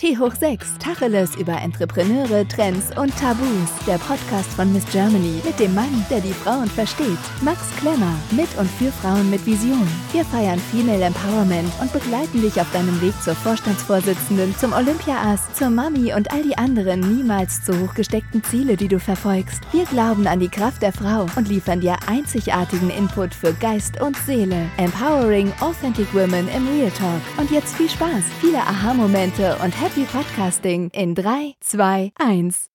T hoch 6, Tacheles über Entrepreneure, Trends und Tabus. Der Podcast von Miss Germany mit dem Mann, der die Frauen versteht. Max Klemmer, mit und für Frauen mit Vision. Wir feiern Female Empowerment und begleiten dich auf deinem Weg zur Vorstandsvorsitzenden, zum Olympia-Ass, zur Mami und all die anderen niemals zu hoch gesteckten Ziele, die du verfolgst. Wir glauben an die Kraft der Frau und liefern dir einzigartigen Input für Geist und Seele. Empowering Authentic Women im Real Talk. Und jetzt viel Spaß, viele Aha-Momente und Podcasting in 3, 2, 1.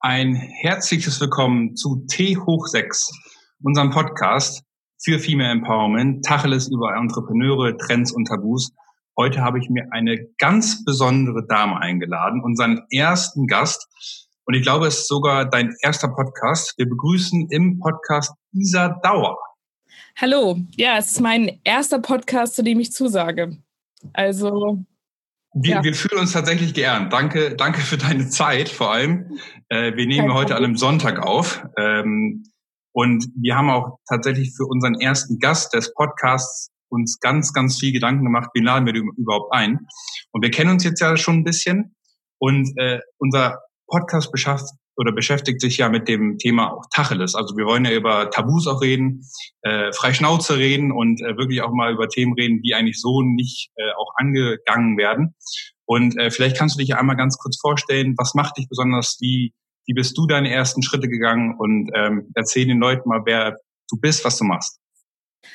Ein herzliches Willkommen zu T hoch 6, unserem Podcast für Female Empowerment, Tacheles über Entrepreneure, Trends und Tabus. Heute habe ich mir eine ganz besondere Dame eingeladen, unseren ersten Gast. Und ich glaube, es ist sogar dein erster Podcast. Wir begrüßen im Podcast Isa Dauer. Hallo, ja, es ist mein erster Podcast, zu dem ich zusage. Also wir, ja. wir fühlen uns tatsächlich geehrt. Danke, danke für deine Zeit vor allem. Äh, wir nehmen heute an einem Sonntag auf. Ähm, und wir haben auch tatsächlich für unseren ersten Gast des Podcasts uns ganz, ganz viel Gedanken gemacht, wen laden wir überhaupt ein. Und wir kennen uns jetzt ja schon ein bisschen. Und äh, unser Podcast beschafft, oder beschäftigt sich ja mit dem Thema auch Tacheles. Also wir wollen ja über Tabus auch reden, äh, frei Schnauze reden und äh, wirklich auch mal über Themen reden, die eigentlich so nicht äh, auch angegangen werden. Und äh, vielleicht kannst du dich ja einmal ganz kurz vorstellen, was macht dich besonders, wie, wie bist du deine ersten Schritte gegangen und ähm, erzähl den Leuten mal, wer du bist, was du machst.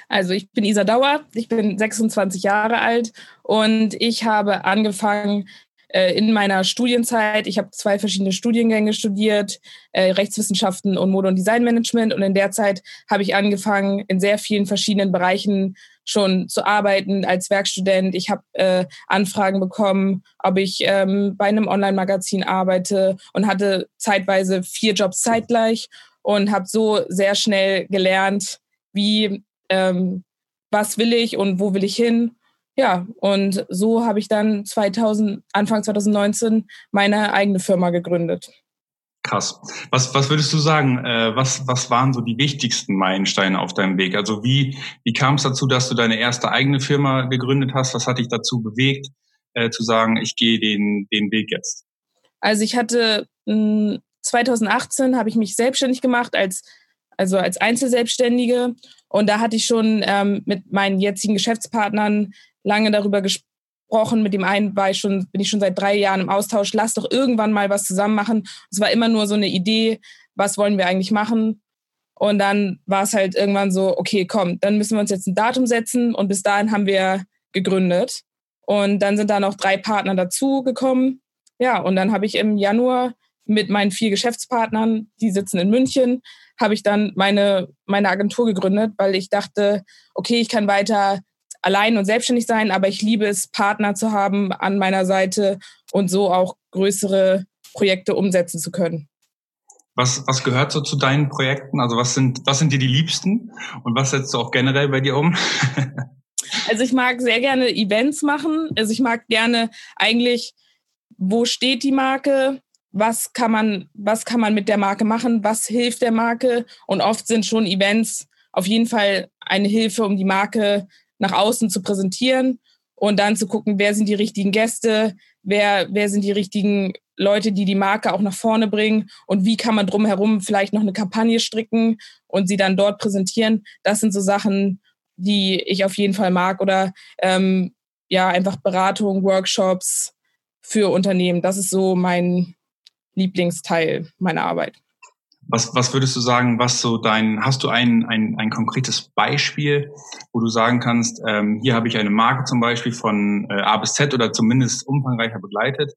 Also ich bin Isa Dauer, ich bin 26 Jahre alt und ich habe angefangen äh, in meiner Studienzeit, ich habe zwei verschiedene Studiengänge studiert, äh, Rechtswissenschaften und Mode- und Designmanagement. Und in der Zeit habe ich angefangen, in sehr vielen verschiedenen Bereichen schon zu arbeiten als Werkstudent. Ich habe äh, Anfragen bekommen, ob ich ähm, bei einem Online-Magazin arbeite und hatte zeitweise vier Jobs zeitgleich und habe so sehr schnell gelernt, wie ähm, was will ich und wo will ich hin ja, und so habe ich dann 2000, Anfang 2019 meine eigene Firma gegründet. Krass. Was, was würdest du sagen, äh, was, was waren so die wichtigsten Meilensteine auf deinem Weg? Also wie, wie kam es dazu, dass du deine erste eigene Firma gegründet hast? Was hat dich dazu bewegt, äh, zu sagen, ich gehe den, den Weg jetzt? Also ich hatte mh, hm, 2018 habe ich mich selbstständig gemacht als also als Einzelselbstständige und da hatte ich schon ähm, mit meinen jetzigen Geschäftspartnern lange darüber gesprochen. Mit dem einen war ich schon, bin ich schon seit drei Jahren im Austausch. Lass doch irgendwann mal was zusammen machen. Es war immer nur so eine Idee, was wollen wir eigentlich machen? Und dann war es halt irgendwann so, okay, komm, dann müssen wir uns jetzt ein Datum setzen. Und bis dahin haben wir gegründet. Und dann sind da noch drei Partner dazugekommen. Ja, und dann habe ich im Januar mit meinen vier Geschäftspartnern, die sitzen in München, habe ich dann meine, meine Agentur gegründet, weil ich dachte, okay, ich kann weiter allein und selbstständig sein, aber ich liebe es, Partner zu haben an meiner Seite und so auch größere Projekte umsetzen zu können. Was, was gehört so zu deinen Projekten? Also was sind, was sind dir die liebsten und was setzt du auch generell bei dir um? also ich mag sehr gerne Events machen. Also ich mag gerne eigentlich, wo steht die Marke? Was kann man, was kann man mit der Marke machen? Was hilft der Marke? Und oft sind schon Events auf jeden Fall eine Hilfe, um die Marke nach außen zu präsentieren und dann zu gucken, wer sind die richtigen Gäste, wer, wer sind die richtigen Leute, die die Marke auch nach vorne bringen und wie kann man drumherum vielleicht noch eine Kampagne stricken und sie dann dort präsentieren. Das sind so Sachen, die ich auf jeden Fall mag oder ähm, ja, einfach Beratung, Workshops für Unternehmen. Das ist so mein Lieblingsteil meiner Arbeit. Was, was würdest du sagen, was so dein, hast du ein, ein, ein konkretes Beispiel, wo du sagen kannst, ähm, hier habe ich eine Marke zum Beispiel von äh, A bis Z oder zumindest umfangreicher begleitet,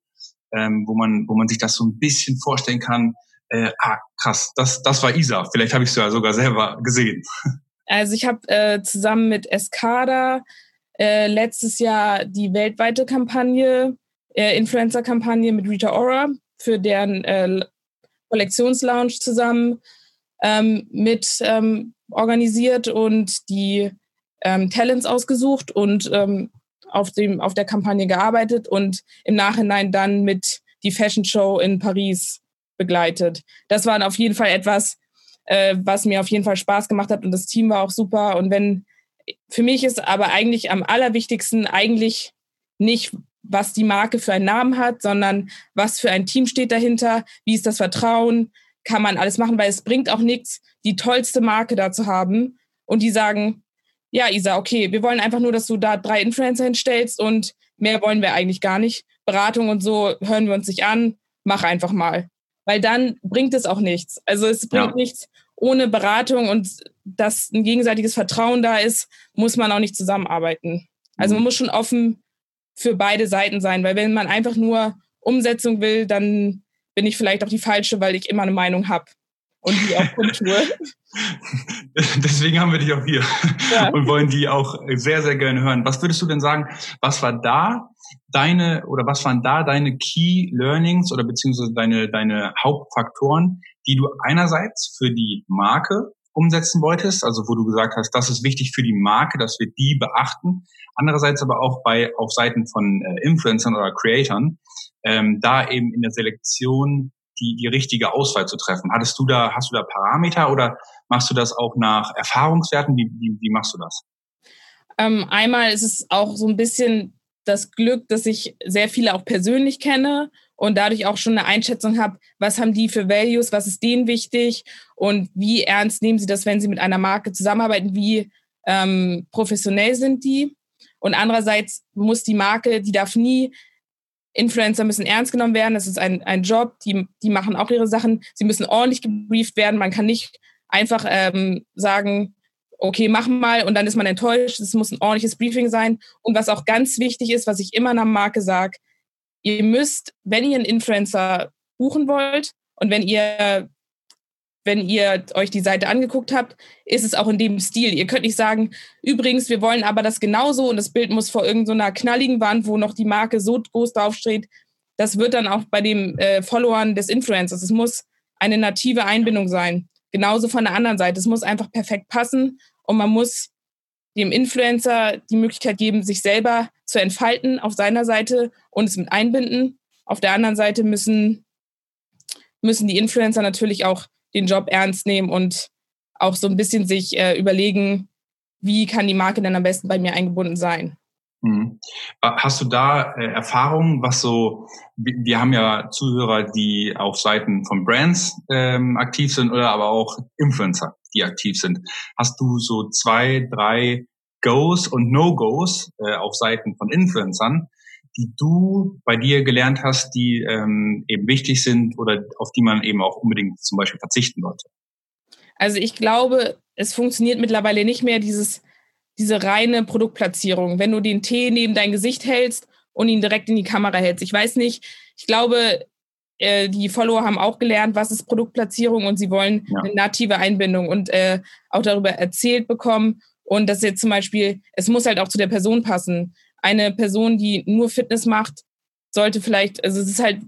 ähm, wo man, wo man sich das so ein bisschen vorstellen kann, äh, ah, krass, das, das war Isa. Vielleicht habe ich es ja sogar selber gesehen. Also ich habe äh, zusammen mit Escada äh, letztes Jahr die weltweite Kampagne, äh, Influencer-Kampagne mit Rita Ora für deren äh, Kollektionslounge zusammen ähm, mit ähm, organisiert und die ähm, Talents ausgesucht und ähm, auf, dem, auf der Kampagne gearbeitet und im Nachhinein dann mit die Fashion Show in Paris begleitet. Das war auf jeden Fall etwas, äh, was mir auf jeden Fall Spaß gemacht hat und das Team war auch super. Und wenn, für mich ist aber eigentlich am allerwichtigsten eigentlich nicht, was die Marke für einen Namen hat, sondern was für ein Team steht dahinter, wie ist das Vertrauen, kann man alles machen, weil es bringt auch nichts, die tollste Marke da zu haben und die sagen, ja, Isa, okay, wir wollen einfach nur, dass du da drei Influencer hinstellst und mehr wollen wir eigentlich gar nicht. Beratung und so hören wir uns nicht an, mach einfach mal. Weil dann bringt es auch nichts. Also es bringt ja. nichts ohne Beratung und dass ein gegenseitiges Vertrauen da ist, muss man auch nicht zusammenarbeiten. Also man mhm. muss schon offen für beide Seiten sein, weil wenn man einfach nur Umsetzung will, dann bin ich vielleicht auch die falsche, weil ich immer eine Meinung habe und die auch kundtue. Deswegen haben wir dich auch hier ja. und wollen die auch sehr, sehr gerne hören. Was würdest du denn sagen, was war da deine oder was waren da deine Key Learnings oder beziehungsweise deine, deine Hauptfaktoren, die du einerseits für die Marke umsetzen wolltest, also wo du gesagt hast, das ist wichtig für die Marke, dass wir die beachten. Andererseits aber auch bei auf Seiten von äh, Influencern oder Creatern, ähm, da eben in der Selektion die, die richtige Auswahl zu treffen. Hattest du da, hast du da Parameter oder machst du das auch nach Erfahrungswerten? Wie, wie, wie machst du das? Ähm, einmal ist es auch so ein bisschen das Glück, dass ich sehr viele auch persönlich kenne und dadurch auch schon eine Einschätzung habe, was haben die für Values, was ist denen wichtig und wie ernst nehmen sie das, wenn sie mit einer Marke zusammenarbeiten, wie ähm, professionell sind die. Und andererseits muss die Marke, die darf nie Influencer müssen ernst genommen werden. Das ist ein, ein Job. Die, die machen auch ihre Sachen. Sie müssen ordentlich gebrieft werden. Man kann nicht einfach ähm, sagen, okay, mach mal und dann ist man enttäuscht. Es muss ein ordentliches Briefing sein. Und was auch ganz wichtig ist, was ich immer einer Marke sage, ihr müsst, wenn ihr einen Influencer buchen wollt und wenn ihr wenn ihr euch die Seite angeguckt habt, ist es auch in dem Stil. Ihr könnt nicht sagen, übrigens, wir wollen aber das genauso und das Bild muss vor irgendeiner so knalligen Wand, wo noch die Marke so groß draufsteht. Das wird dann auch bei den äh, Followern des Influencers. Es muss eine native Einbindung sein. Genauso von der anderen Seite. Es muss einfach perfekt passen und man muss dem Influencer die Möglichkeit geben, sich selber zu entfalten auf seiner Seite und es mit einbinden. Auf der anderen Seite müssen, müssen die Influencer natürlich auch den Job ernst nehmen und auch so ein bisschen sich äh, überlegen, wie kann die Marke denn am besten bei mir eingebunden sein. Mhm. Hast du da äh, Erfahrungen, was so, wir haben ja Zuhörer, die auf Seiten von Brands ähm, aktiv sind oder aber auch Influencer, die aktiv sind. Hast du so zwei, drei Goes und No-Goes äh, auf Seiten von Influencern, die du bei dir gelernt hast, die ähm, eben wichtig sind oder auf die man eben auch unbedingt zum Beispiel verzichten sollte? Also ich glaube, es funktioniert mittlerweile nicht mehr dieses, diese reine Produktplatzierung. Wenn du den Tee neben dein Gesicht hältst und ihn direkt in die Kamera hältst. Ich weiß nicht, ich glaube, äh, die Follower haben auch gelernt, was ist Produktplatzierung und sie wollen ja. eine native Einbindung und äh, auch darüber erzählt bekommen. Und das jetzt zum Beispiel, es muss halt auch zu der Person passen eine Person, die nur Fitness macht, sollte vielleicht, also es ist halt,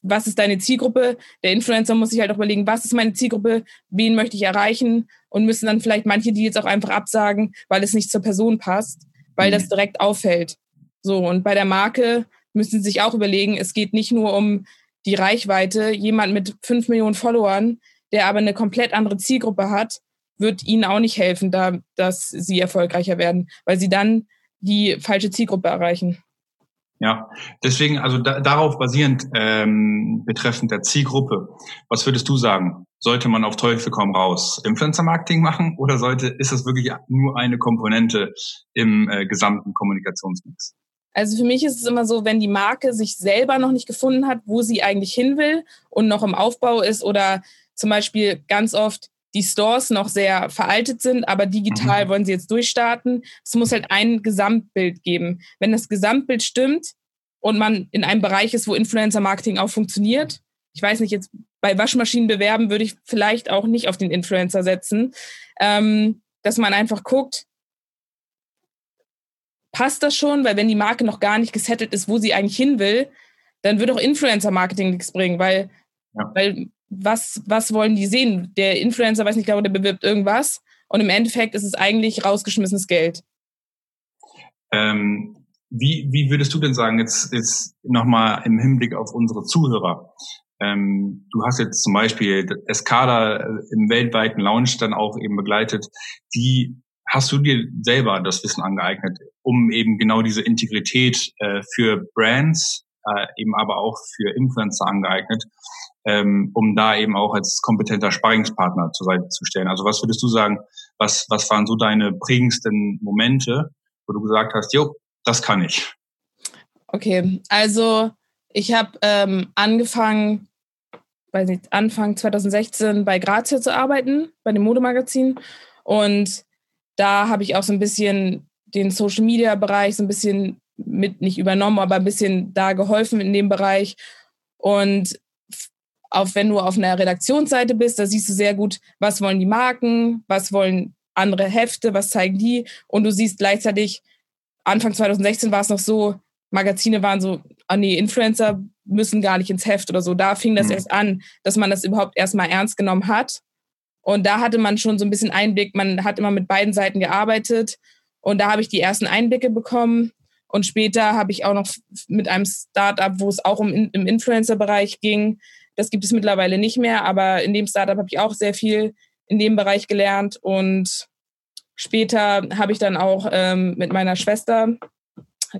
was ist deine Zielgruppe? Der Influencer muss sich halt auch überlegen, was ist meine Zielgruppe, wen möchte ich erreichen und müssen dann vielleicht manche die jetzt auch einfach absagen, weil es nicht zur Person passt, weil das mhm. direkt auffällt. So, und bei der Marke müssen sie sich auch überlegen, es geht nicht nur um die Reichweite. Jemand mit fünf Millionen Followern, der aber eine komplett andere Zielgruppe hat, wird ihnen auch nicht helfen, da, dass sie erfolgreicher werden, weil sie dann die falsche Zielgruppe erreichen. Ja, deswegen, also da, darauf basierend ähm, betreffend der Zielgruppe, was würdest du sagen? Sollte man auf Teufel komm raus Influencer-Marketing machen oder sollte, ist das wirklich nur eine Komponente im äh, gesamten Kommunikationsmix? Also für mich ist es immer so, wenn die Marke sich selber noch nicht gefunden hat, wo sie eigentlich hin will und noch im Aufbau ist oder zum Beispiel ganz oft die Stores noch sehr veraltet sind, aber digital mhm. wollen sie jetzt durchstarten. Es muss halt ein Gesamtbild geben. Wenn das Gesamtbild stimmt und man in einem Bereich ist, wo Influencer-Marketing auch funktioniert, ich weiß nicht, jetzt bei Waschmaschinen bewerben würde ich vielleicht auch nicht auf den Influencer setzen, ähm, dass man einfach guckt, passt das schon? Weil wenn die Marke noch gar nicht gesettelt ist, wo sie eigentlich hin will, dann wird auch Influencer-Marketing nichts bringen, weil, ja. weil was, was wollen die sehen? Der Influencer, weiß nicht genau, der bewirbt irgendwas und im Endeffekt ist es eigentlich rausgeschmissenes Geld. Ähm, wie, wie würdest du denn sagen, jetzt, jetzt nochmal im Hinblick auf unsere Zuhörer? Ähm, du hast jetzt zum Beispiel Escada äh, im weltweiten Lounge dann auch eben begleitet. Wie hast du dir selber das Wissen angeeignet? um eben genau diese Integrität äh, für Brands, äh, eben aber auch für Influencer angeeignet, ähm, um da eben auch als kompetenter Sparringspartner zur Seite zu stellen. Also was würdest du sagen, was, was waren so deine prägendsten Momente, wo du gesagt hast, jo, das kann ich? Okay, also ich habe ähm, angefangen, weiß nicht, Anfang 2016 bei Grazia zu arbeiten, bei dem Modemagazin. Und da habe ich auch so ein bisschen den Social Media Bereich so ein bisschen mit nicht übernommen, aber ein bisschen da geholfen in dem Bereich. Und auch wenn du auf einer Redaktionsseite bist, da siehst du sehr gut, was wollen die Marken, was wollen andere Hefte, was zeigen die. Und du siehst gleichzeitig, Anfang 2016 war es noch so, Magazine waren so, ah nee, Influencer müssen gar nicht ins Heft oder so. Da fing das mhm. erst an, dass man das überhaupt erstmal ernst genommen hat. Und da hatte man schon so ein bisschen Einblick. Man hat immer mit beiden Seiten gearbeitet. Und da habe ich die ersten Einblicke bekommen. Und später habe ich auch noch mit einem Startup, wo es auch um im Influencer-Bereich ging. Das gibt es mittlerweile nicht mehr, aber in dem Startup habe ich auch sehr viel in dem Bereich gelernt. Und später habe ich dann auch ähm, mit meiner Schwester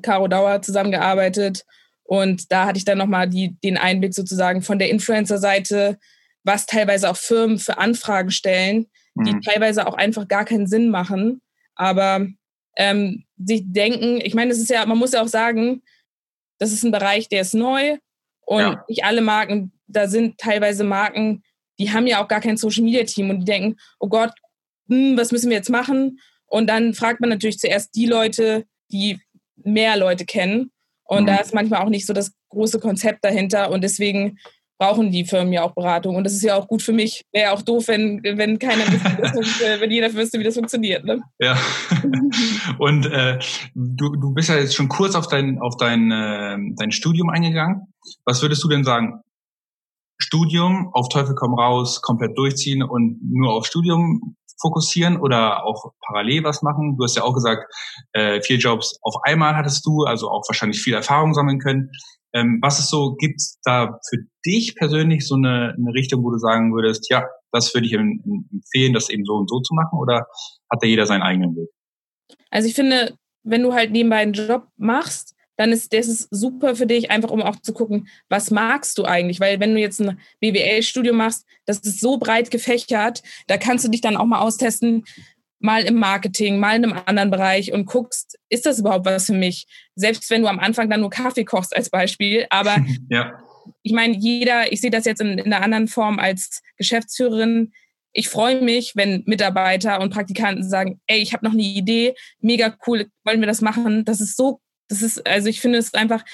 Caro Dauer zusammengearbeitet. Und da hatte ich dann nochmal den Einblick sozusagen von der Influencer-Seite, was teilweise auch Firmen für Anfragen stellen, die mhm. teilweise auch einfach gar keinen Sinn machen. Aber ähm, sich denken, ich meine, es ist ja, man muss ja auch sagen, das ist ein Bereich, der ist neu und ja. nicht alle Marken, da sind teilweise Marken, die haben ja auch gar kein Social Media Team und die denken, oh Gott, hm, was müssen wir jetzt machen? Und dann fragt man natürlich zuerst die Leute, die mehr Leute kennen. Und mhm. da ist manchmal auch nicht so das große Konzept dahinter. Und deswegen brauchen die Firmen ja auch Beratung. Und das ist ja auch gut für mich. Wäre auch doof, wenn, wenn keiner wüsste, wenn jeder wüsste, wie das funktioniert. Ne? Ja. Und äh, du, du bist ja jetzt schon kurz auf dein, auf dein, äh, dein Studium eingegangen. Was würdest du denn sagen? Studium, auf Teufel komm raus, komplett durchziehen und nur auf Studium fokussieren oder auch parallel was machen? Du hast ja auch gesagt, äh, vier Jobs auf einmal hattest du, also auch wahrscheinlich viel Erfahrung sammeln können. Ähm, was ist so, gibt es da für dich persönlich so eine, eine Richtung, wo du sagen würdest, ja, das würde ich empfehlen, das eben so und so zu machen oder hat da jeder seinen eigenen Weg? Also ich finde, wenn du halt nebenbei einen Job machst, dann ist das ist super für dich, einfach um auch zu gucken, was magst du eigentlich? Weil wenn du jetzt ein BWL-Studium machst, das ist so breit gefächert, da kannst du dich dann auch mal austesten, mal im Marketing, mal in einem anderen Bereich und guckst, ist das überhaupt was für mich? Selbst wenn du am Anfang dann nur Kaffee kochst als Beispiel, aber ja. ich meine, jeder, ich sehe das jetzt in, in einer anderen Form als Geschäftsführerin, ich freue mich, wenn Mitarbeiter und Praktikanten sagen, ey, ich habe noch eine Idee, mega cool, wollen wir das machen? Das ist so das ist, also ich finde es einfach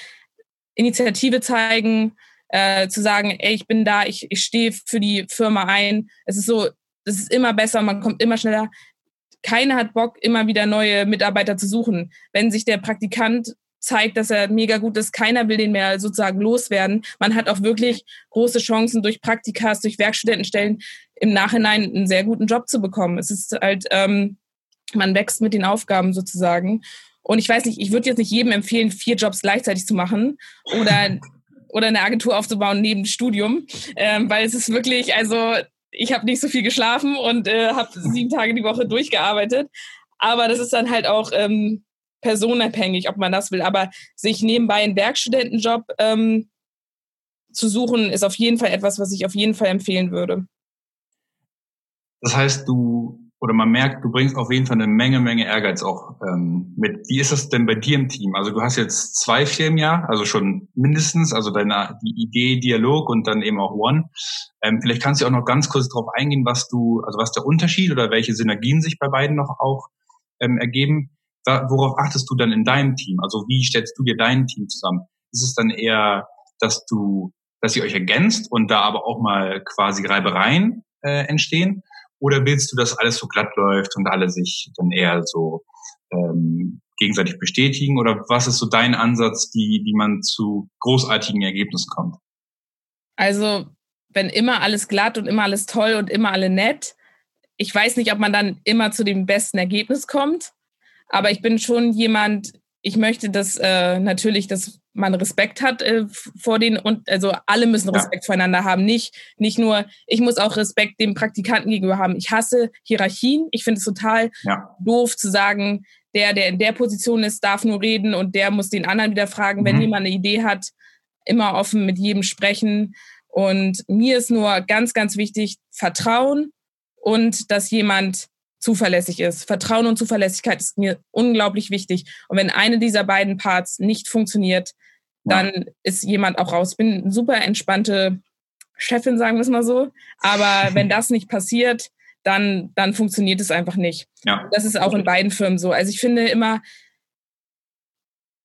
Initiative zeigen, äh, zu sagen, ey, ich bin da, ich, ich stehe für die Firma ein. Es ist so, es ist immer besser, man kommt immer schneller. Keiner hat Bock, immer wieder neue Mitarbeiter zu suchen. Wenn sich der Praktikant zeigt, dass er mega gut ist, keiner will den mehr sozusagen loswerden. Man hat auch wirklich große Chancen durch Praktikas, durch Werkstudentenstellen im Nachhinein einen sehr guten Job zu bekommen. Es ist halt, ähm, man wächst mit den Aufgaben sozusagen. Und ich weiß nicht, ich würde jetzt nicht jedem empfehlen, vier Jobs gleichzeitig zu machen oder, oder eine Agentur aufzubauen neben Studium, ähm, weil es ist wirklich, also ich habe nicht so viel geschlafen und äh, habe sieben Tage die Woche durchgearbeitet. Aber das ist dann halt auch ähm, personenabhängig, ob man das will. Aber sich nebenbei einen Werkstudentenjob ähm, zu suchen, ist auf jeden Fall etwas, was ich auf jeden Fall empfehlen würde. Das heißt, du oder man merkt, du bringst auf jeden Fall eine Menge, Menge Ehrgeiz auch ähm, mit. Wie ist das denn bei dir im Team? Also du hast jetzt zwei Firmen ja, also schon mindestens, also deine die Idee, Dialog und dann eben auch One. Ähm, vielleicht kannst du auch noch ganz kurz darauf eingehen, was du, also was der Unterschied oder welche Synergien sich bei beiden noch auch ähm, ergeben. Da, worauf achtest du dann in deinem Team? Also wie stellst du dir dein Team zusammen? Ist es dann eher, dass du, dass ihr euch ergänzt und da aber auch mal quasi Reibereien äh, entstehen? Oder willst du, dass alles so glatt läuft und alle sich dann eher so ähm, gegenseitig bestätigen? Oder was ist so dein Ansatz, die, wie man zu großartigen Ergebnissen kommt? Also, wenn immer alles glatt und immer alles toll und immer alle nett, ich weiß nicht, ob man dann immer zu dem besten Ergebnis kommt. Aber ich bin schon jemand, ich möchte dass äh, natürlich, dass man Respekt hat äh, vor den und also alle müssen Respekt ja. voreinander haben. Nicht, nicht nur, ich muss auch Respekt dem Praktikanten gegenüber haben. Ich hasse Hierarchien. Ich finde es total ja. doof zu sagen, der, der in der Position ist, darf nur reden und der muss den anderen wieder fragen, wenn mhm. jemand eine Idee hat, immer offen mit jedem sprechen. Und mir ist nur ganz, ganz wichtig, Vertrauen und dass jemand zuverlässig ist. Vertrauen und Zuverlässigkeit ist mir unglaublich wichtig. Und wenn eine dieser beiden Parts nicht funktioniert, dann ja. ist jemand auch raus. Ich bin eine super entspannte Chefin, sagen wir es mal so. Aber wenn das nicht passiert, dann, dann funktioniert es einfach nicht. Ja. Das ist auch in beiden Firmen so. Also ich finde immer,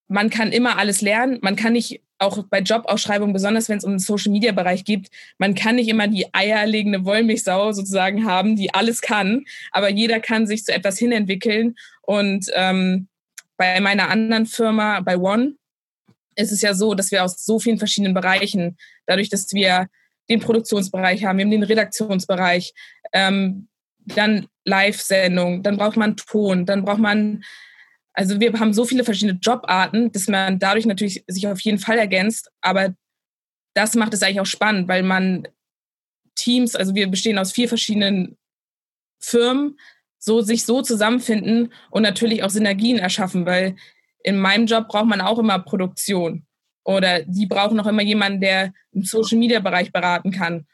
man kann immer alles lernen. Man kann nicht, auch bei Jobausschreibungen, besonders wenn es um den Social-Media-Bereich geht, man kann nicht immer die eierlegende Wollmilchsau sozusagen haben, die alles kann. Aber jeder kann sich zu etwas hinentwickeln. Und ähm, bei meiner anderen Firma, bei One, ist es ja so, dass wir aus so vielen verschiedenen Bereichen, dadurch, dass wir den Produktionsbereich haben, wir haben den Redaktionsbereich, ähm, dann Live-Sendung, dann braucht man Ton, dann braucht man, also wir haben so viele verschiedene Jobarten, dass man dadurch natürlich sich auf jeden Fall ergänzt, aber das macht es eigentlich auch spannend, weil man Teams, also wir bestehen aus vier verschiedenen Firmen, so sich so zusammenfinden und natürlich auch Synergien erschaffen, weil in meinem Job braucht man auch immer Produktion. Oder die brauchen auch immer jemanden, der im Social-Media-Bereich beraten kann.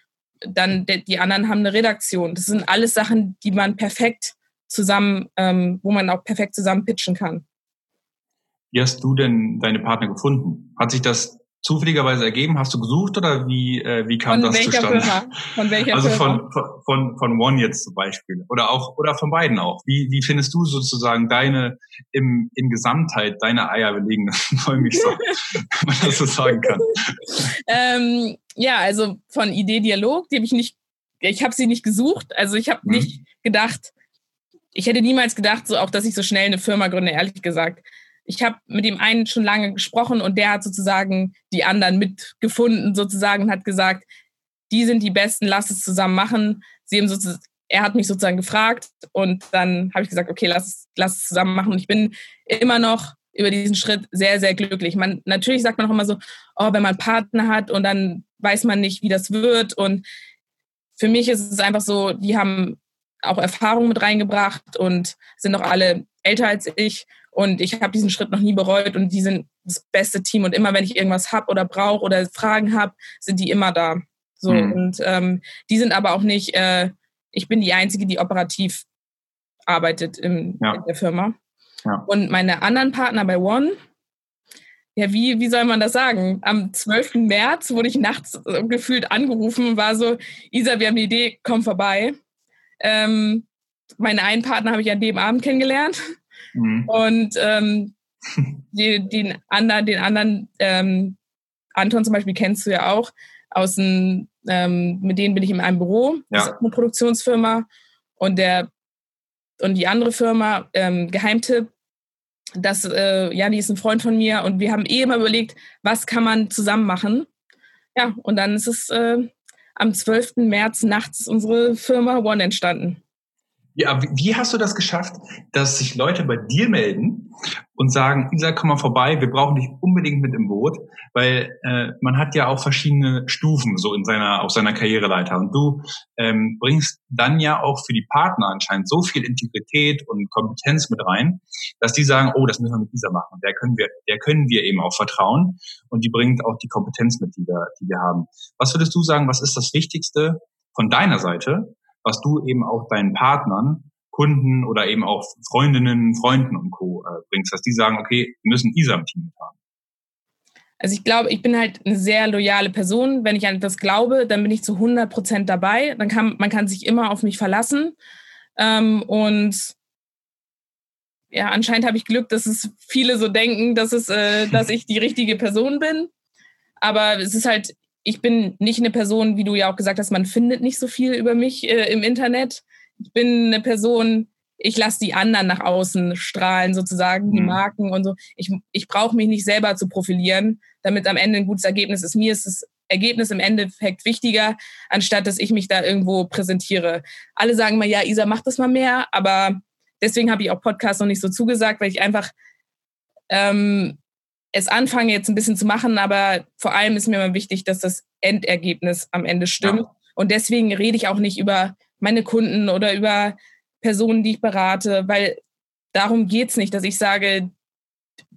Dann die anderen haben eine Redaktion. Das sind alles Sachen, die man perfekt zusammen, ähm, wo man auch perfekt zusammen pitchen kann. Wie hast du denn deine Partner gefunden? Hat sich das zufälligerweise ergeben? Hast du gesucht oder wie, äh, wie kam von das zustande? Firma? Von welcher also Firma? von, von, von One jetzt zum Beispiel oder auch oder von beiden auch. Wie, wie findest du sozusagen deine im, in Gesamtheit deine Eier belegen? Freue mich so, wenn man das so sagen kann. ähm, ja, also von Idee Dialog, die habe ich nicht, ich habe sie nicht gesucht. Also ich habe mhm. nicht gedacht, ich hätte niemals gedacht, so auch, dass ich so schnell eine Firma gründe, ehrlich gesagt ich habe mit dem einen schon lange gesprochen und der hat sozusagen die anderen mitgefunden sozusagen hat gesagt, die sind die Besten, lass es zusammen machen. Sie haben sozusagen, er hat mich sozusagen gefragt und dann habe ich gesagt, okay, lass, lass es zusammen machen. Und ich bin immer noch über diesen Schritt sehr, sehr glücklich. Man, natürlich sagt man auch immer so, oh, wenn man einen Partner hat und dann weiß man nicht, wie das wird. Und für mich ist es einfach so, die haben auch Erfahrung mit reingebracht und sind auch alle älter als ich. Und ich habe diesen Schritt noch nie bereut und die sind das beste Team. Und immer wenn ich irgendwas habe oder brauche oder Fragen habe, sind die immer da. So mhm. und ähm, die sind aber auch nicht. Äh, ich bin die einzige, die operativ arbeitet im, ja. in der Firma. Ja. Und meine anderen Partner bei One, ja, wie, wie soll man das sagen? Am 12. März wurde ich nachts gefühlt angerufen und war so, Isa, wir haben eine Idee, komm vorbei. Ähm, meinen einen Partner habe ich an dem Abend kennengelernt. Mhm. Und ähm, die, den anderen, den anderen ähm, Anton zum Beispiel kennst du ja auch, aus dem, ähm, mit denen bin ich in einem Büro, ja. das ist eine Produktionsfirma. Und der und die andere Firma, ähm, Geheimtipp, das, äh, ja, die ist ein Freund von mir und wir haben eh immer überlegt, was kann man zusammen machen. Ja, und dann ist es äh, am 12. März nachts unsere Firma One entstanden. Ja, wie hast du das geschafft, dass sich Leute bei dir melden und sagen, Isa, komm mal vorbei, wir brauchen dich unbedingt mit im Boot, weil äh, man hat ja auch verschiedene Stufen so in seiner auf seiner Karriereleiter und du ähm, bringst dann ja auch für die Partner anscheinend so viel Integrität und Kompetenz mit rein, dass die sagen, oh, das müssen wir mit Isa machen, der können wir, der können wir eben auch vertrauen und die bringt auch die Kompetenz mit, die wir, die wir haben. Was würdest du sagen, was ist das Wichtigste von deiner Seite, was du eben auch deinen Partnern, Kunden oder eben auch Freundinnen, Freunden und Co. Äh, bringst, dass die sagen, okay, wir müssen ISA im Team haben. Also ich glaube, ich bin halt eine sehr loyale Person. Wenn ich an etwas glaube, dann bin ich zu 100 Prozent dabei. Dann kann man kann sich immer auf mich verlassen. Ähm, und ja, anscheinend habe ich Glück, dass es viele so denken, dass es, äh, dass ich die richtige Person bin. Aber es ist halt ich bin nicht eine Person, wie du ja auch gesagt hast, man findet nicht so viel über mich äh, im Internet. Ich bin eine Person, ich lasse die anderen nach außen strahlen, sozusagen, die mhm. Marken und so. Ich, ich brauche mich nicht selber zu profilieren, damit am Ende ein gutes Ergebnis ist. Mir ist das Ergebnis im Endeffekt wichtiger, anstatt dass ich mich da irgendwo präsentiere. Alle sagen mal, ja, Isa, mach das mal mehr, aber deswegen habe ich auch Podcasts noch nicht so zugesagt, weil ich einfach ähm, es anfange jetzt ein bisschen zu machen, aber vor allem ist mir immer wichtig, dass das Endergebnis am Ende stimmt. Ja. Und deswegen rede ich auch nicht über meine Kunden oder über Personen, die ich berate, weil darum geht es nicht, dass ich sage,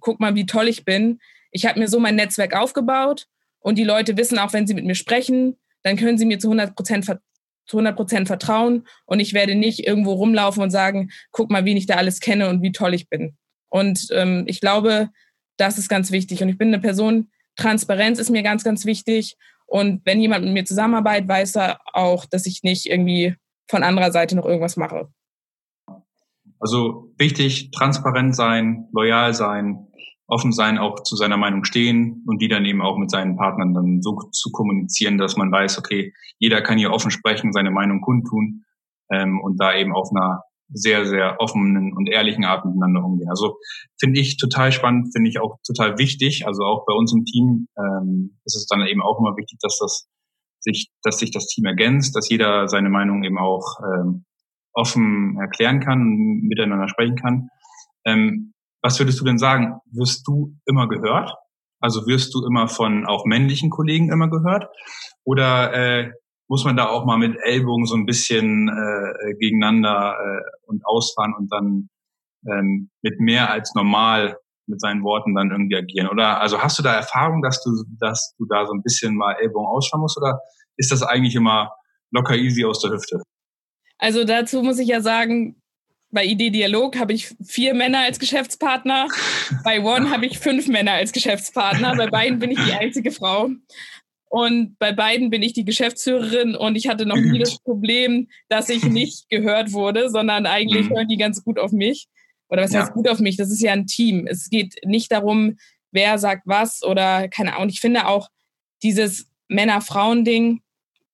guck mal, wie toll ich bin. Ich habe mir so mein Netzwerk aufgebaut und die Leute wissen auch, wenn sie mit mir sprechen, dann können sie mir zu 100 Prozent zu 100 Prozent vertrauen und ich werde nicht irgendwo rumlaufen und sagen, guck mal, wen ich da alles kenne und wie toll ich bin. Und ähm, ich glaube, das ist ganz wichtig. Und ich bin eine Person, Transparenz ist mir ganz, ganz wichtig. Und wenn jemand mit mir zusammenarbeitet, weiß er auch, dass ich nicht irgendwie von anderer Seite noch irgendwas mache. Also wichtig, transparent sein, loyal sein, offen sein, auch zu seiner Meinung stehen und die dann eben auch mit seinen Partnern dann so zu kommunizieren, dass man weiß, okay, jeder kann hier offen sprechen, seine Meinung kundtun ähm, und da eben auf einer sehr, sehr offenen und ehrlichen Art miteinander umgehen. Also finde ich total spannend, finde ich auch total wichtig. Also auch bei uns im Team ähm, ist es dann eben auch immer wichtig, dass das sich, dass sich das Team ergänzt, dass jeder seine Meinung eben auch ähm, offen erklären kann miteinander sprechen kann. Ähm, was würdest du denn sagen? Wirst du immer gehört? Also wirst du immer von auch männlichen Kollegen immer gehört? Oder äh, muss man da auch mal mit Ellbogen so ein bisschen äh, gegeneinander äh, und ausfahren und dann ähm, mit mehr als normal mit seinen Worten dann irgendwie agieren? Oder also hast du da Erfahrung, dass du, dass du da so ein bisschen mal Ellbogen ausfahren musst? Oder ist das eigentlich immer locker easy aus der Hüfte? Also dazu muss ich ja sagen, bei ID Dialog habe ich vier Männer als Geschäftspartner. Bei One habe ich fünf Männer als Geschäftspartner. Bei beiden bin ich die einzige Frau. Und bei beiden bin ich die Geschäftsführerin und ich hatte noch nie das Problem, dass ich nicht gehört wurde, sondern eigentlich mhm. hören die ganz gut auf mich. Oder was ja. heißt gut auf mich? Das ist ja ein Team. Es geht nicht darum, wer sagt was oder keine Ahnung. Ich finde auch dieses Männer-Frauen-Ding,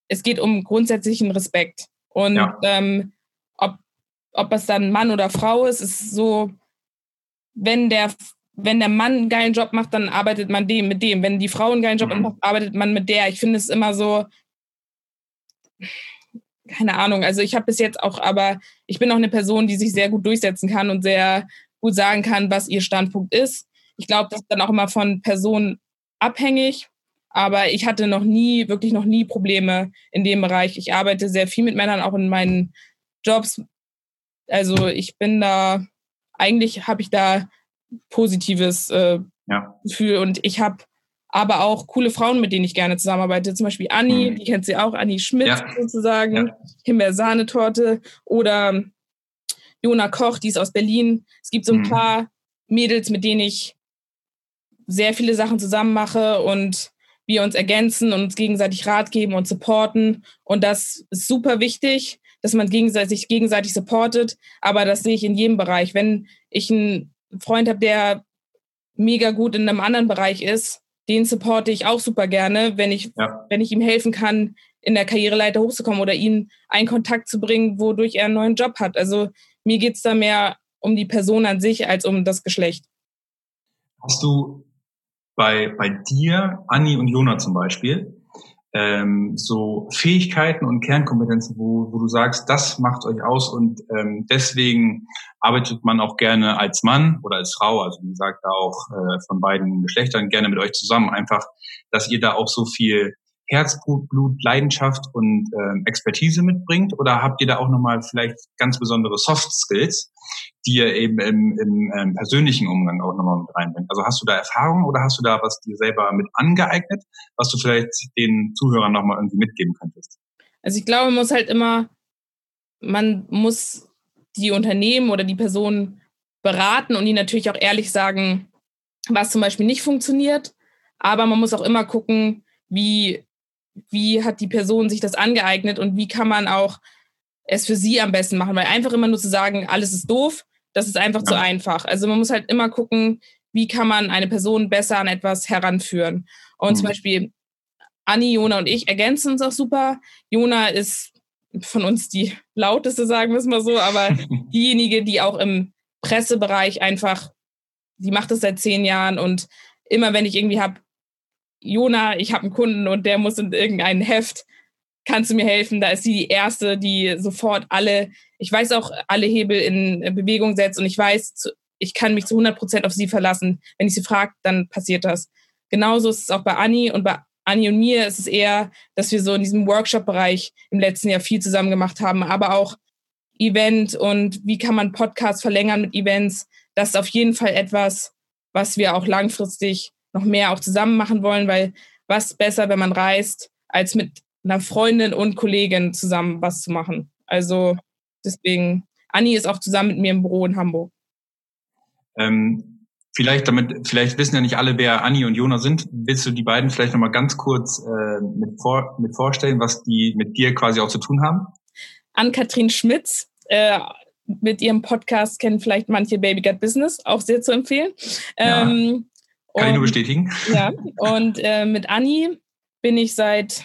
es geht um grundsätzlichen Respekt. Und ja. ähm, ob ob es dann Mann oder Frau ist, ist so, wenn der, wenn der Mann einen geilen Job macht, dann arbeitet man dem mit dem. Wenn die Frau einen geilen Job mhm. macht, arbeitet man mit der. Ich finde es immer so, keine Ahnung. Also ich habe bis jetzt auch, aber ich bin auch eine Person, die sich sehr gut durchsetzen kann und sehr gut sagen kann, was ihr Standpunkt ist. Ich glaube, das ist dann auch immer von Personen abhängig. Aber ich hatte noch nie, wirklich noch nie Probleme in dem Bereich. Ich arbeite sehr viel mit Männern, auch in meinen Jobs also ich bin da, eigentlich habe ich da positives äh, ja. Gefühl und ich habe aber auch coole Frauen, mit denen ich gerne zusammenarbeite. Zum Beispiel Anni, mhm. die kennt sie auch, Anni Schmidt ja. sozusagen, ja. Himbeersahnetorte oder Jona Koch, die ist aus Berlin. Es gibt so ein mhm. paar Mädels, mit denen ich sehr viele Sachen zusammen mache und wir uns ergänzen und uns gegenseitig Rat geben und supporten. Und das ist super wichtig dass man gegenseitig, gegenseitig supportet. Aber das sehe ich in jedem Bereich. Wenn ich einen Freund habe, der mega gut in einem anderen Bereich ist, den supporte ich auch super gerne, wenn ich, ja. wenn ich ihm helfen kann, in der Karriereleiter hochzukommen oder ihn einen Kontakt zu bringen, wodurch er einen neuen Job hat. Also mir geht es da mehr um die Person an sich als um das Geschlecht. Hast du bei, bei dir, Anni und Jona zum Beispiel, ähm, so Fähigkeiten und Kernkompetenzen, wo, wo du sagst, das macht euch aus und ähm, deswegen arbeitet man auch gerne als Mann oder als Frau, also wie gesagt, da auch äh, von beiden Geschlechtern gerne mit euch zusammen, einfach, dass ihr da auch so viel Herzblut, Blut, Leidenschaft und ähm, Expertise mitbringt? Oder habt ihr da auch nochmal vielleicht ganz besondere Soft Skills, die ihr eben im, im ähm, persönlichen Umgang auch nochmal mit reinbringt? Also hast du da Erfahrung oder hast du da was dir selber mit angeeignet, was du vielleicht den Zuhörern nochmal irgendwie mitgeben könntest? Also ich glaube, man muss halt immer, man muss die Unternehmen oder die Personen beraten und ihnen natürlich auch ehrlich sagen, was zum Beispiel nicht funktioniert. Aber man muss auch immer gucken, wie wie hat die Person sich das angeeignet und wie kann man auch es für sie am besten machen. Weil einfach immer nur zu sagen, alles ist doof, das ist einfach ja. zu einfach. Also man muss halt immer gucken, wie kann man eine Person besser an etwas heranführen. Und mhm. zum Beispiel Anni, Jona und ich ergänzen uns auch super. Jona ist von uns die lauteste, sagen wir es mal so, aber diejenige, die auch im Pressebereich einfach, die macht es seit zehn Jahren und immer wenn ich irgendwie habe, Jona, ich habe einen Kunden und der muss in irgendein Heft, kannst du mir helfen? Da ist sie die Erste, die sofort alle, ich weiß auch, alle Hebel in Bewegung setzt und ich weiß, ich kann mich zu 100 Prozent auf sie verlassen. Wenn ich sie frage, dann passiert das. Genauso ist es auch bei Anni und bei Anni und mir ist es eher, dass wir so in diesem Workshop-Bereich im letzten Jahr viel zusammen gemacht haben, aber auch Event und wie kann man Podcasts verlängern mit Events. Das ist auf jeden Fall etwas, was wir auch langfristig noch mehr auch zusammen machen wollen, weil was besser, wenn man reist, als mit einer Freundin und Kollegin zusammen was zu machen. Also deswegen, Anni ist auch zusammen mit mir im Büro in Hamburg. Ähm, vielleicht, damit, vielleicht wissen ja nicht alle, wer Anni und Jona sind. Willst du die beiden vielleicht nochmal ganz kurz äh, mit, vor, mit vorstellen, was die mit dir quasi auch zu tun haben? Ann-Kathrin Schmitz, äh, mit ihrem Podcast kennen vielleicht manche Baby Gut Business, auch sehr zu empfehlen. Ja, ähm, kann und, ich nur bestätigen. Ja, und äh, mit Anni bin ich seit,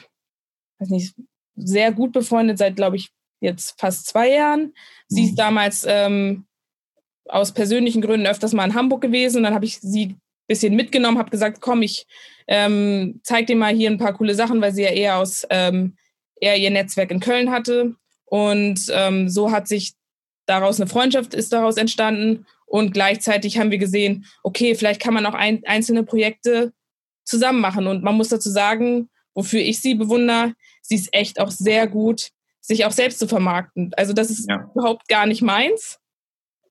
weiß nicht, sehr gut befreundet, seit, glaube ich, jetzt fast zwei Jahren. Sie ist mhm. damals ähm, aus persönlichen Gründen öfters mal in Hamburg gewesen und dann habe ich sie ein bisschen mitgenommen, habe gesagt, komm, ich ähm, zeig dir mal hier ein paar coole Sachen, weil sie ja eher aus ähm, eher ihr Netzwerk in Köln hatte. Und ähm, so hat sich daraus eine Freundschaft ist daraus entstanden. Und gleichzeitig haben wir gesehen, okay, vielleicht kann man auch ein, einzelne Projekte zusammen machen. Und man muss dazu sagen, wofür ich sie bewundere, sie ist echt auch sehr gut, sich auch selbst zu vermarkten. Also das ist ja. überhaupt gar nicht meins.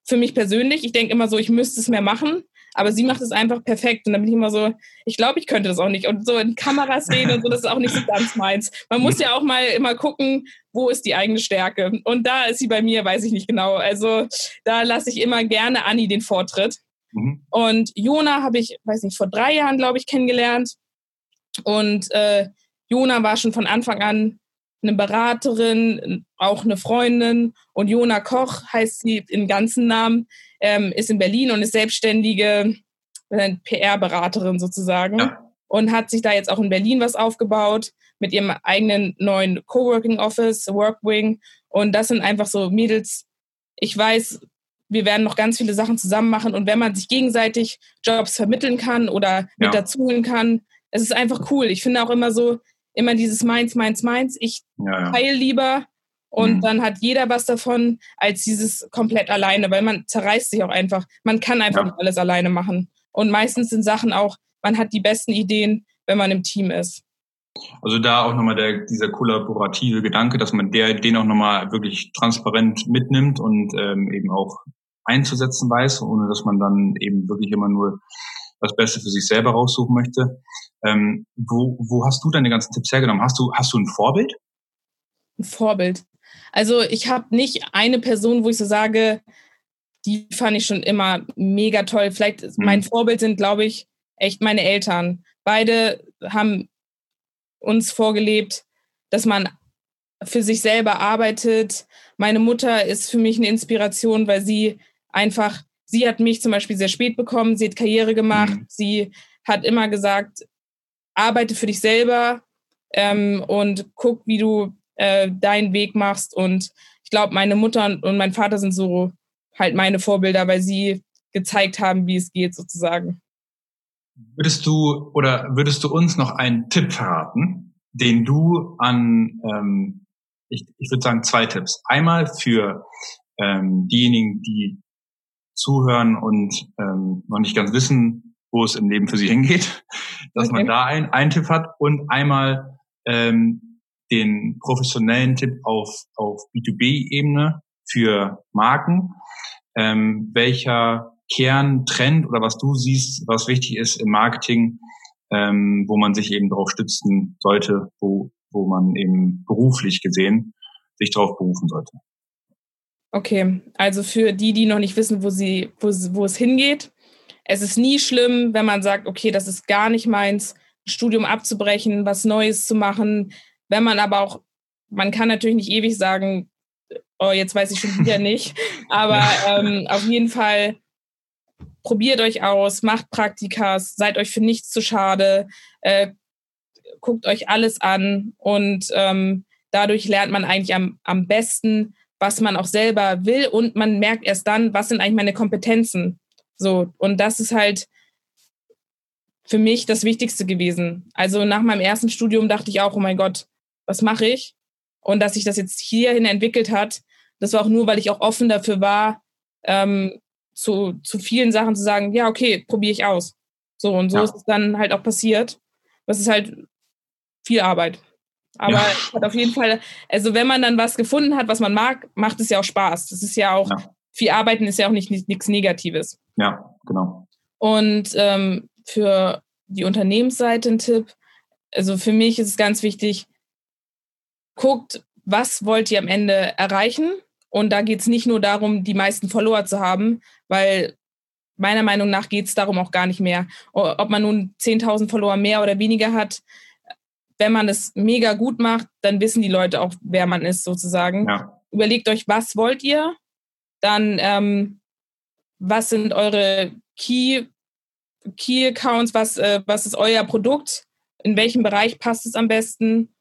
Für mich persönlich. Ich denke immer so, ich müsste es mehr machen. Aber sie macht es einfach perfekt. Und dann bin ich immer so, ich glaube, ich könnte das auch nicht. Und so in Kameras reden und so, das ist auch nicht so ganz meins. Man muss ja auch mal immer gucken, wo ist die eigene Stärke. Und da ist sie bei mir, weiß ich nicht genau. Also da lasse ich immer gerne Anni den Vortritt. Mhm. Und Jona habe ich, weiß nicht, vor drei Jahren, glaube ich, kennengelernt. Und äh, Jona war schon von Anfang an eine Beraterin, auch eine Freundin. Und Jona Koch heißt sie im ganzen Namen ähm, ist in Berlin und ist selbstständige PR-Beraterin sozusagen ja. und hat sich da jetzt auch in Berlin was aufgebaut mit ihrem eigenen neuen Coworking Office, Workwing. Und das sind einfach so Mädels. Ich weiß, wir werden noch ganz viele Sachen zusammen machen. Und wenn man sich gegenseitig Jobs vermitteln kann oder mit ja. dazu holen kann, es ist einfach cool. Ich finde auch immer so, immer dieses Meins, Meins, Meins. Ich ja, teile lieber und mhm. dann hat jeder was davon, als dieses komplett alleine, weil man zerreißt sich auch einfach. Man kann einfach ja. nicht alles alleine machen. Und meistens sind Sachen auch, man hat die besten Ideen, wenn man im Team ist. Also da auch nochmal der, dieser kollaborative Gedanke, dass man der, den auch nochmal wirklich transparent mitnimmt und ähm, eben auch einzusetzen weiß, ohne dass man dann eben wirklich immer nur das Beste für sich selber raussuchen möchte. Ähm, wo, wo hast du deine ganzen Tipps hergenommen? Hast du, hast du ein Vorbild? Ein Vorbild. Also ich habe nicht eine Person, wo ich so sage, die fand ich schon immer mega toll. Vielleicht mhm. mein Vorbild sind, glaube ich, echt meine Eltern. Beide haben uns vorgelebt, dass man für sich selber arbeitet. Meine Mutter ist für mich eine Inspiration, weil sie einfach, sie hat mich zum Beispiel sehr spät bekommen, sie hat Karriere gemacht, mhm. sie hat immer gesagt, arbeite für dich selber ähm, und guck, wie du äh, deinen Weg machst. Und ich glaube, meine Mutter und mein Vater sind so halt meine Vorbilder, weil sie gezeigt haben, wie es geht sozusagen. Würdest du oder würdest du uns noch einen Tipp verraten, den du an, ähm, ich, ich würde sagen zwei Tipps. Einmal für ähm, diejenigen, die zuhören und ähm, noch nicht ganz wissen, wo es im Leben für sie hingeht, dass okay. man da ein, einen Tipp hat und einmal ähm, den professionellen Tipp auf, auf B2B-Ebene für Marken, ähm, welcher Kerntrend oder was du siehst, was wichtig ist im Marketing, ähm, wo man sich eben darauf stützen sollte, wo, wo man eben beruflich gesehen sich darauf berufen sollte. Okay, also für die, die noch nicht wissen, wo, sie, wo, wo es hingeht, es ist nie schlimm, wenn man sagt, okay, das ist gar nicht meins, ein Studium abzubrechen, was Neues zu machen, wenn man aber auch, man kann natürlich nicht ewig sagen, oh, jetzt weiß ich schon wieder nicht, aber ähm, auf jeden Fall probiert euch aus, macht Praktikas, seid euch für nichts zu schade, äh, guckt euch alles an und ähm, dadurch lernt man eigentlich am, am besten, was man auch selber will und man merkt erst dann, was sind eigentlich meine Kompetenzen. So, und das ist halt für mich das Wichtigste gewesen. Also nach meinem ersten Studium dachte ich auch, oh mein Gott, was mache ich? Und dass sich das jetzt hierhin entwickelt hat, das war auch nur, weil ich auch offen dafür war, ähm, zu, zu vielen Sachen zu sagen, ja, okay, probiere ich aus. So, und so ja. ist es dann halt auch passiert. Das ist halt viel Arbeit. Aber ja. hat auf jeden Fall, also wenn man dann was gefunden hat, was man mag, macht es ja auch Spaß. Das ist ja auch, ja. viel Arbeiten ist ja auch nicht nichts Negatives. Ja, genau. Und ähm, für die Unternehmensseite ein Tipp. Also für mich ist es ganz wichtig, guckt, was wollt ihr am Ende erreichen? Und da geht es nicht nur darum, die meisten Follower zu haben, weil meiner Meinung nach geht es darum auch gar nicht mehr. Ob man nun 10.000 Follower mehr oder weniger hat, wenn man es mega gut macht, dann wissen die Leute auch, wer man ist sozusagen. Ja. Überlegt euch, was wollt ihr? Dann, ähm, was sind eure Key, Key Accounts? Was, äh, was ist euer Produkt? In welchem Bereich passt es am besten?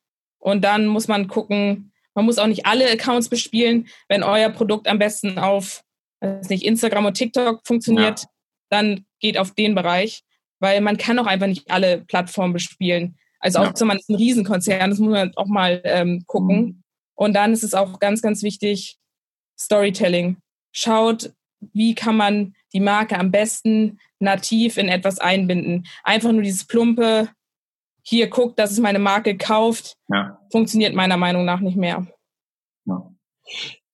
Und dann muss man gucken, man muss auch nicht alle Accounts bespielen. Wenn euer Produkt am besten auf weiß nicht, Instagram und TikTok funktioniert, ja. dann geht auf den Bereich, weil man kann auch einfach nicht alle Plattformen bespielen. Also auch ja. man ist ein Riesenkonzern, das muss man auch mal ähm, gucken. Mhm. Und dann ist es auch ganz, ganz wichtig, Storytelling. Schaut, wie kann man die Marke am besten nativ in etwas einbinden. Einfach nur dieses plumpe, hier guckt, dass es meine Marke kauft, ja. funktioniert meiner Meinung nach nicht mehr. Ja.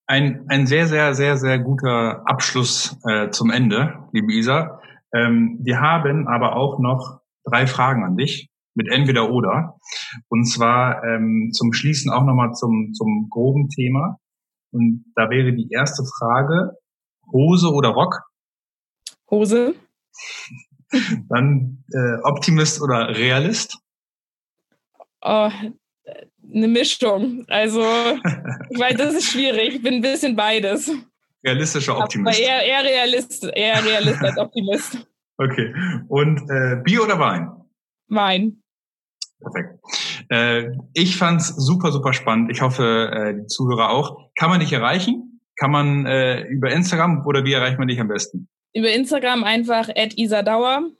Ein, ein sehr, sehr, sehr, sehr guter Abschluss äh, zum Ende, liebe Isa. Ähm, wir haben aber auch noch drei Fragen an dich mit entweder oder. Und zwar ähm, zum Schließen auch nochmal zum, zum groben Thema. Und da wäre die erste Frage, Hose oder Rock? Hose. Dann äh, Optimist oder Realist? Oh, eine Mischung. Also, weil das ist schwierig. Ich bin ein bisschen beides. Realistischer Optimist. Aber eher, eher Realist, eher Realist als Optimist. Okay. Und äh, Bier oder Wein? Wein. Perfekt. Äh, ich fand's super, super spannend. Ich hoffe, äh, die Zuhörer auch. Kann man dich erreichen? Kann man äh, über Instagram oder wie erreicht man dich am besten? Über Instagram einfach at isadauer.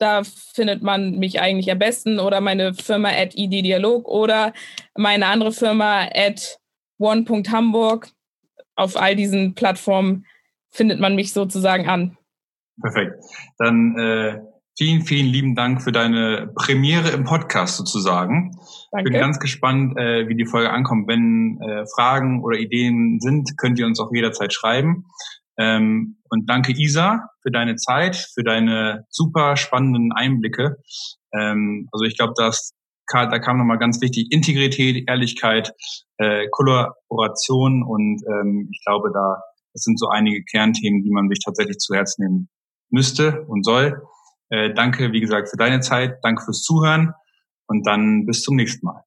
Da findet man mich eigentlich am besten oder meine Firma at iddialog oder meine andere Firma at one.hamburg. Auf all diesen Plattformen findet man mich sozusagen an. Perfekt. Dann äh, Vielen, vielen lieben Dank für deine Premiere im Podcast sozusagen. Danke. Bin ganz gespannt, äh, wie die Folge ankommt. Wenn äh, Fragen oder Ideen sind, könnt ihr uns auch jederzeit schreiben. Ähm, und danke Isa für deine Zeit, für deine super spannenden Einblicke. Ähm, also ich glaube, dass da kam nochmal ganz wichtig Integrität, Ehrlichkeit, äh, Kollaboration und ähm, ich glaube, da das sind so einige Kernthemen, die man sich tatsächlich zu Herzen nehmen müsste und soll. Äh, danke, wie gesagt, für deine Zeit. Danke fürs Zuhören und dann bis zum nächsten Mal.